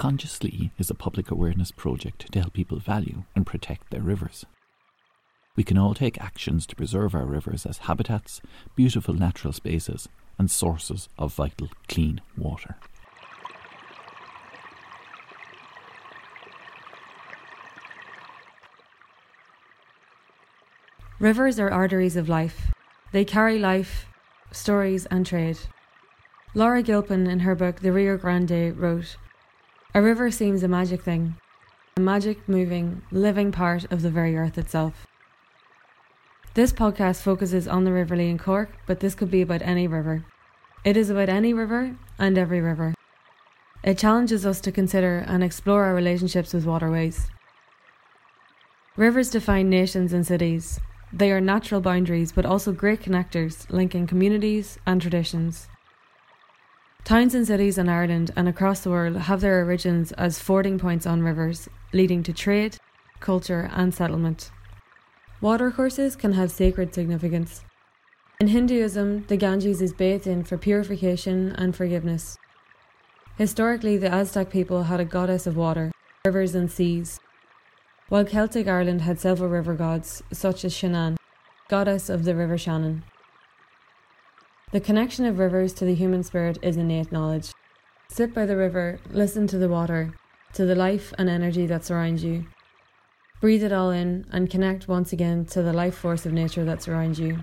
Conscious Lee is a public awareness project to help people value and protect their rivers. We can all take actions to preserve our rivers as habitats, beautiful natural spaces, and sources of vital clean water. Rivers are arteries of life. They carry life, stories, and trade. Laura Gilpin, in her book The Rio Grande, wrote A river seems a magic thing, a magic, moving, living part of the very earth itself. This podcast focuses on the River Lee in Cork, but this could be about any river. It is about any river and every river. It challenges us to consider and explore our relationships with waterways. Rivers define nations and cities. They are natural boundaries, but also great connectors, linking communities and traditions. Towns and cities in Ireland and across the world have their origins as fording points on rivers, leading to trade, culture, and settlement. Watercourses can have sacred significance. In Hinduism, the Ganges is bathed in for purification and forgiveness. Historically, the Aztec people had a goddess of water, rivers, and seas, while Celtic Ireland had several river gods, such as Shannon, goddess of the River Shannon. The connection of rivers to the human spirit is innate knowledge. Sit by the river, listen to the water, to the life and energy that surrounds you. Breathe it all in and connect once again to the life force of nature that surrounds you.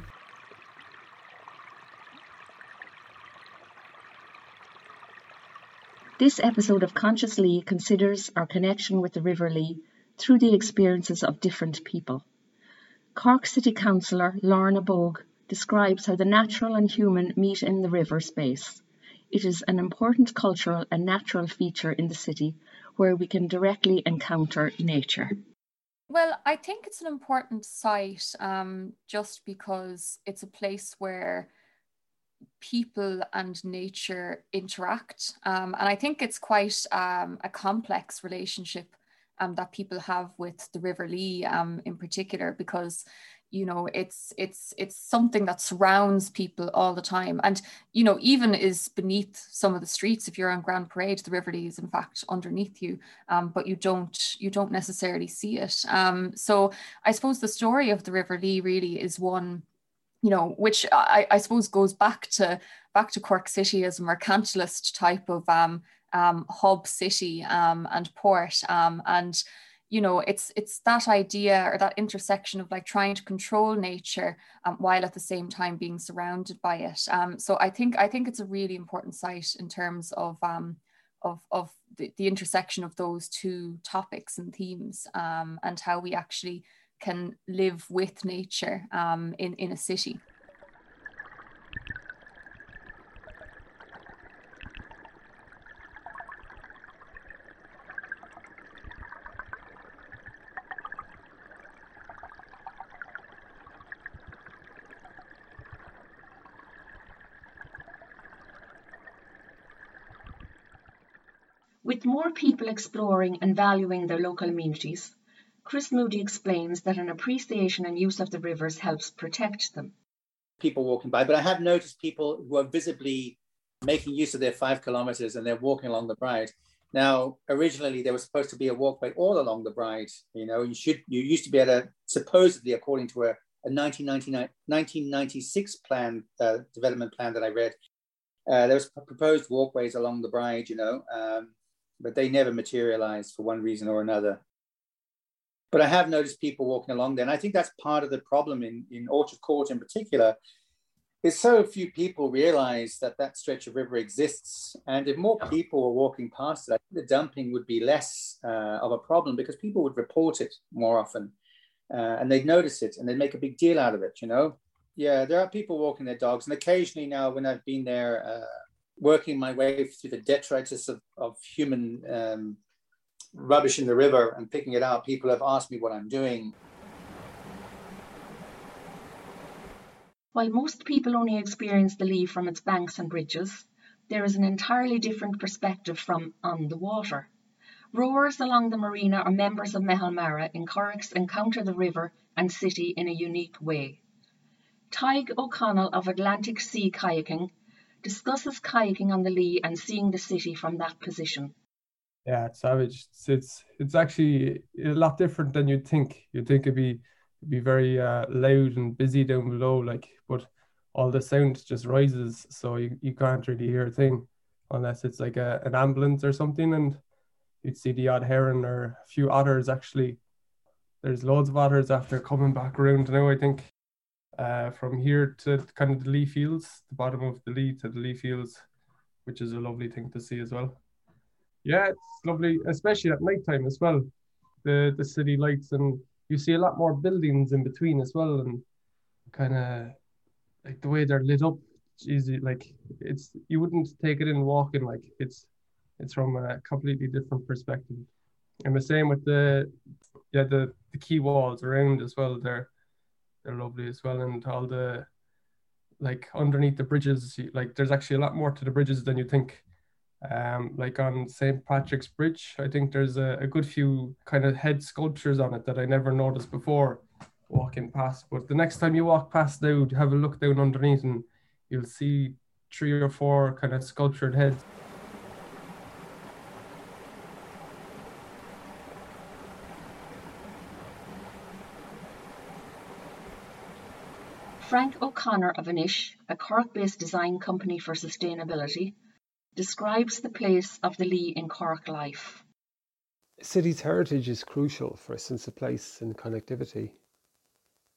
This episode of Conscious Lee considers our connection with the River Lee through the experiences of different people. Cork City Councillor Lorna Bogue describes how the natural and human meet in the river space. It is an important cultural and natural feature in the city where we can directly encounter nature. Well, I think it's an important site um, just because it's a place where people and nature interact. Um, and I think it's quite um, a complex relationship um, that people have with the River Lee um, in particular, because you know it's it's it's something that surrounds people all the time. And you know even is beneath some of the streets if you're on grand parade the river lee is in fact underneath you um, but you don't you don't necessarily see it. Um, so i suppose the story of the river lee really is one you know which i, I suppose goes back to back to cork city as a mercantilist type of um, um, hub city um, and port um, and you know it's it's that idea or that intersection of like trying to control nature um, while at the same time being surrounded by it um, so i think i think it's a really important site in terms of um, of, of the, the intersection of those two topics and themes um, and how we actually can live with nature um, in, in a city. With more people exploring and valuing their local amenities, Chris Moody explains that an appreciation and use of the rivers helps protect them. People walking by, but I have noticed people who are visibly making use of their five kilometers and they're walking along the Bride. Now, originally there was supposed to be a walkway all along the Bride. You know, you should you used to be able to supposedly, according to a, a 1996 plan uh, development plan that I read, uh, there was proposed walkways along the Bride. You know, um, but they never materialized for one reason or another. But I have noticed people walking along there, and I think that's part of the problem in, in Orchard Court in particular. Is so few people realize that that stretch of river exists, and if more people were walking past it, I think the dumping would be less uh, of a problem because people would report it more often, uh, and they'd notice it and they'd make a big deal out of it. You know, yeah, there are people walking their dogs, and occasionally now when I've been there, uh, working my way through the detritus of, of human um, rubbish in the river and picking it out, people have asked me what I'm doing. While most people only experience the Lee from its banks and bridges, there is an entirely different perspective from on the water. Rowers along the marina or members of Meitheal Mara in Corks encounter the river and city in a unique way. Tig O'Connell of Atlantic Sea Kayaking discusses kayaking on the Lee and seeing the city from that position. Yeah, it's savage. It's, it's it's actually a lot different than you'd think. You'd think it'd be it'd be very uh, loud and busy down below, like, but all the sound just rises, so you, you can't really hear a thing unless it's like a, an ambulance or something, and you'd see the odd heron or a few otters actually. There's loads of otters after coming back around now, I think. Uh, from here to kind of the Lee Fields, the bottom of the Lee to the Lee Fields, which is a lovely thing to see as well. Yeah, it's lovely, especially at night time as well. The the city lights and you see a lot more buildings in between as well, and kind of like the way they're lit up. It's easy, like it's you wouldn't take it in walking. Like it's it's from a completely different perspective. And the same with the yeah the the quay walls around as well. They're they're lovely as well, and all the like underneath the bridges. Like there's actually a lot more to the bridges than you think. Um, like on St. Patrick's Bridge, I think there's a, a good few kind of head sculptures on it that I never noticed before walking past. But the next time you walk past now, have a look down underneath and you'll see three or four kind of sculptured heads. Frank O'Connor of Anish, a Cork-based design company for sustainability, describes the place of the Lee in Cork life. city's heritage is crucial for a sense of place and connectivity.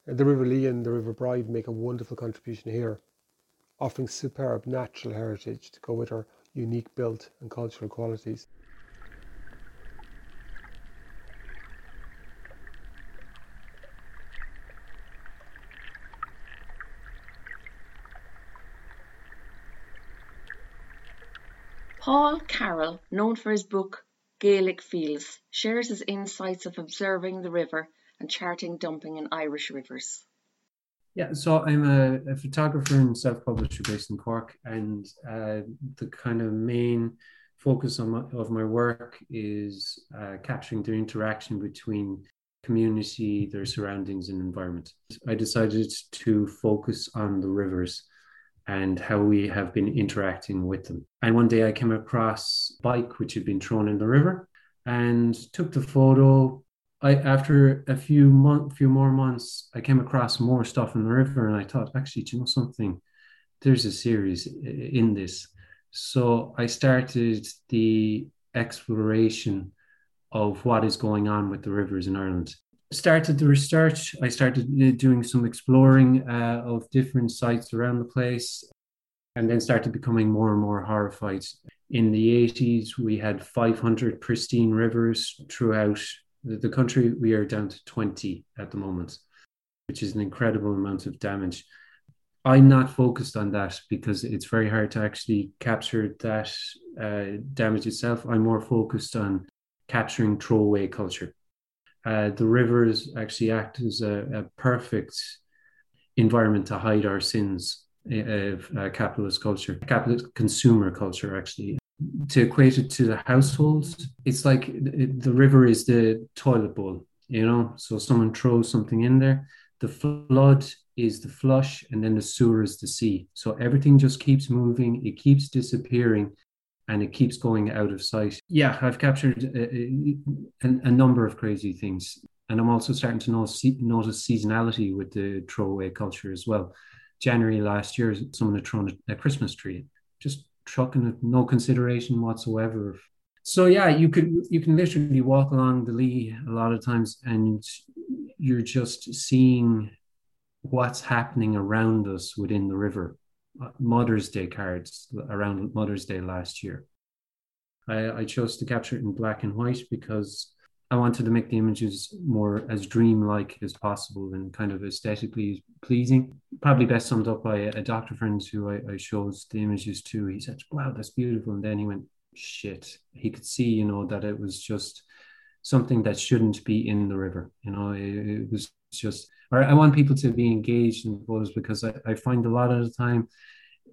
The River Lee and the River Bride make a wonderful contribution here, offering superb natural heritage to go with our unique built and cultural qualities. Paul Carroll, known for his book Gaelic Fields, shares his insights of observing the river and charting dumping in Irish rivers. Yeah, so I'm a, a photographer and self-publisher based in Cork, and uh, the kind of main focus my, of my work is uh, capturing the interaction between community, their surroundings, and environment. I decided to focus on the rivers and how we have been interacting with them. And one day I came across a bike which had been thrown in the river and took the photo. I after a few month, few more months, I came across more stuff in the river, and I thought, actually, do you know something? There's a series in this. So I started the exploration of what is going on with the rivers in Ireland started the research. I started doing some exploring uh, of different sites around the place and then started becoming more and more horrified. In the 80s, we had 500 pristine rivers throughout the country. We are down to 20 at the moment, which is an incredible amount of damage. I'm not focused on that because it's very hard to actually capture that uh, damage itself. I'm more focused on capturing throwaway culture uh, the rivers actually act as a, a, perfect environment to hide our sins of uh, capitalist culture, capitalist consumer culture, actually. To equate it to the households, it's like the river is the toilet bowl, you know? So someone throws something in there, the flood is the flush, and then the sewer is the sea. So everything just keeps moving, it keeps disappearing, and it keeps going out of sight. Yeah, I've captured uh, uh, a, a, a number of crazy things. And I'm also starting to notice, notice seasonality with the throwaway culture as well. January last year, someone had thrown a, Christmas tree, just trucking it, no consideration whatsoever. So yeah, you could you can literally walk along the Lee a lot of times, and you're just seeing what's happening around us within the river Mother's Day cards around Mother's Day last year. I, I chose to capture it in black and white because I wanted to make the images more as dreamlike as possible and kind of aesthetically pleasing. Probably best summed up by a, doctor friend who I, I showed the images to. He said, Wow, that's beautiful. And then he went, Shit. He could see, you know, that it was just something that shouldn't be in the river. You know, it, it was just or I want people to be engaged in photos because I, I find a lot of the time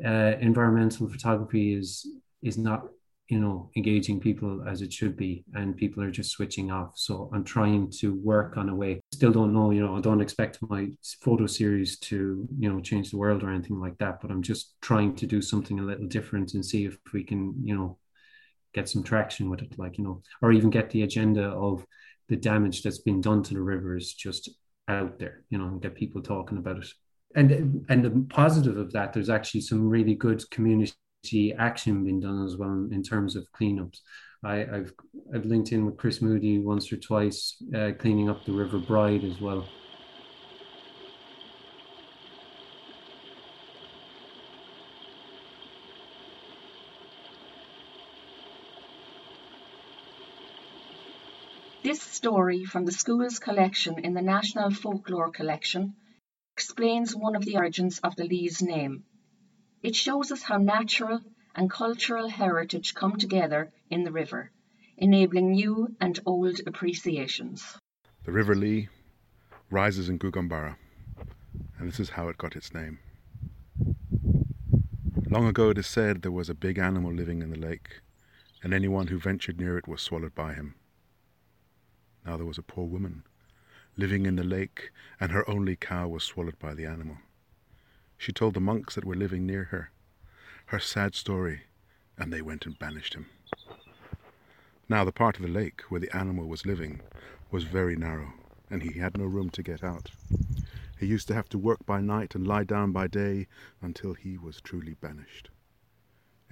uh, environmental photography is is not you know engaging people as it should be and people are just switching off. So i'm trying to work on a way. Still don't know you know i don't expect my photo series to you know change the world or anything like that but i'm just trying to do something a little different and see if we can you know get some traction with it, like you know, or even get the agenda of the damage that's been done to the rivers just out there, you know, get people talking about it. And and the positive of that, there's actually some really good community action being done as well in, in terms of cleanups. I, have I've linked in with Chris Moody once or twice, uh, cleaning up the River Bride as well. This story from the school's collection in the National Folklore Collection explains one of the origins of the Lee's name. It shows us how natural and cultural heritage come together in the river, enabling new and old appreciations. The River Lee rises in Gougane Barra, and this is how it got its name. Long ago, it is said there was a big animal living in the lake, and anyone who ventured near it was swallowed by him. Now there was a poor woman living in the lake, and her only cow was swallowed by the animal. She told the monks that were living near her her sad story, and they went and banished him. Now the part of the lake where the animal was living was very narrow, and he had no room to get out. He used to have to work by night and lie down by day until he was truly banished.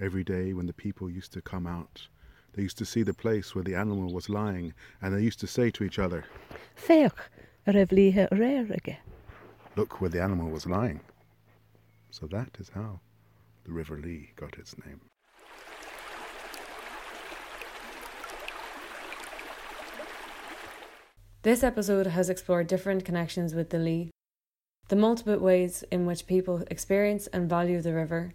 Every day when the people used to come out, they used to see the place where the animal was lying, and they used to say to each other, Look where the animal was lying. So that is how the River Lee got its name. This episode has explored different connections with the Lee, the multiple ways in which people experience and value the river,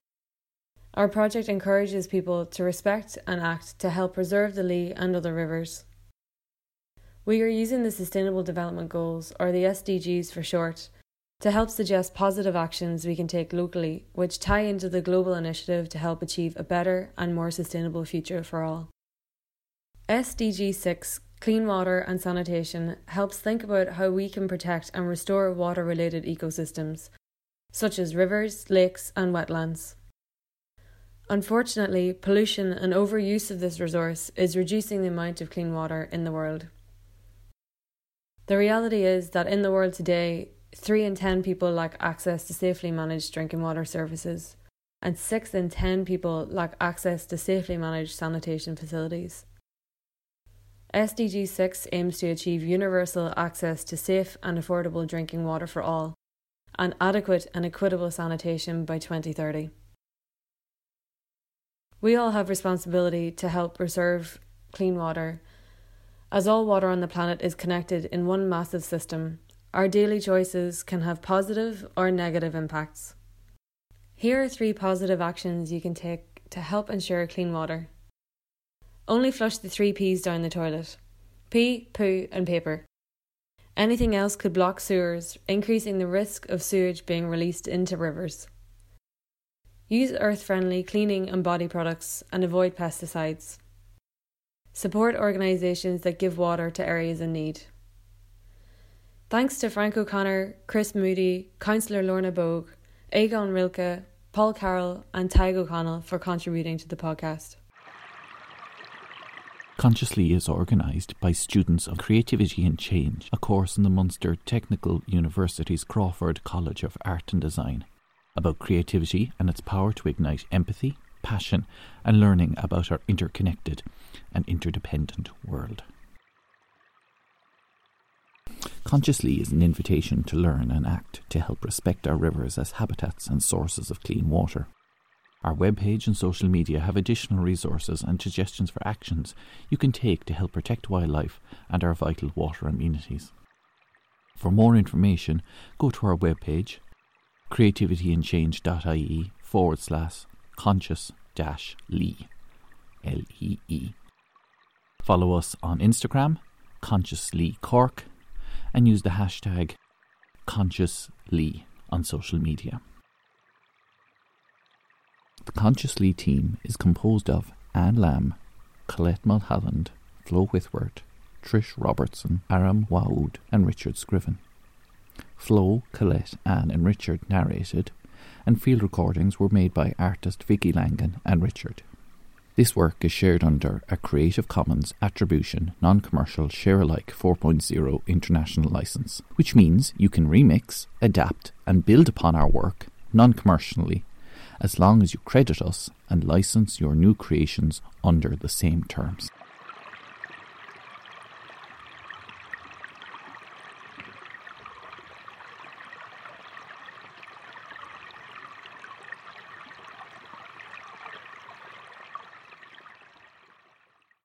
our project encourages people to respect and act to help preserve the Lee and other rivers. We are using the Sustainable Development Goals, or the SDGs for short, to help suggest positive actions we can take locally, which tie into the global initiative to help achieve a better and more sustainable future for all. SDG 6, Clean Water and Sanitation, helps think about how we can protect and restore water related ecosystems, such as rivers, lakes, and wetlands. Unfortunately, pollution and overuse of this resource is reducing the amount of clean water in the world. The reality is that in the world today, 3 in 10 people lack access to safely managed drinking water services, and 6 in 10 people lack access to safely managed sanitation facilities. SDG 6 aims to achieve universal access to safe and affordable drinking water for all, and adequate and equitable sanitation by 2030. We all have responsibility to help preserve clean water. As all water on the planet is connected in one massive system, our daily choices can have positive or negative impacts. Here are three positive actions you can take to help ensure clean water. Only flush the three P's down the toilet pee, poo, and paper. Anything else could block sewers, increasing the risk of sewage being released into rivers. Use earth friendly cleaning and body products and avoid pesticides. Support organisations that give water to areas in need. Thanks to Frank O'Connor, Chris Moody, Councillor Lorna Bogue, Aegon Rilke, Paul Carroll, and Tig O'Connell for contributing to the podcast. Conscious Lee is organised by students of Creativity and Change, a course in the Munster Technical University's Crawford College of Art and Design about creativity and its power to ignite empathy, passion, and learning about our interconnected and interdependent world. Conscious Lee is an invitation to learn and act to help respect our rivers as habitats and sources of clean water. Our webpage and social media have additional resources and suggestions for actions you can take to help protect wildlife and our vital water amenities. For more information, go to our webpage creativityandchange.ie forward slash conscious dash Lee. L E E. Follow us on Instagram, Consciously Cork, and use the hashtag ConsciousLee on social media. The Conscious Lee team is composed of Anne Lamb, Colette Mulholland, Flo Whitworth, Trish Robertson, Aram Waoud, and Richard Scriven. Flo, Colette, Anne, and Richard narrated, and field recordings were made by artist Vicky Langan and Richard. This work is shared under a Creative Commons Attribution Non Commercial Share Alike 4.0 International License, which means you can remix, adapt, and build upon our work non commercially as long as you credit us and license your new creations under the same terms.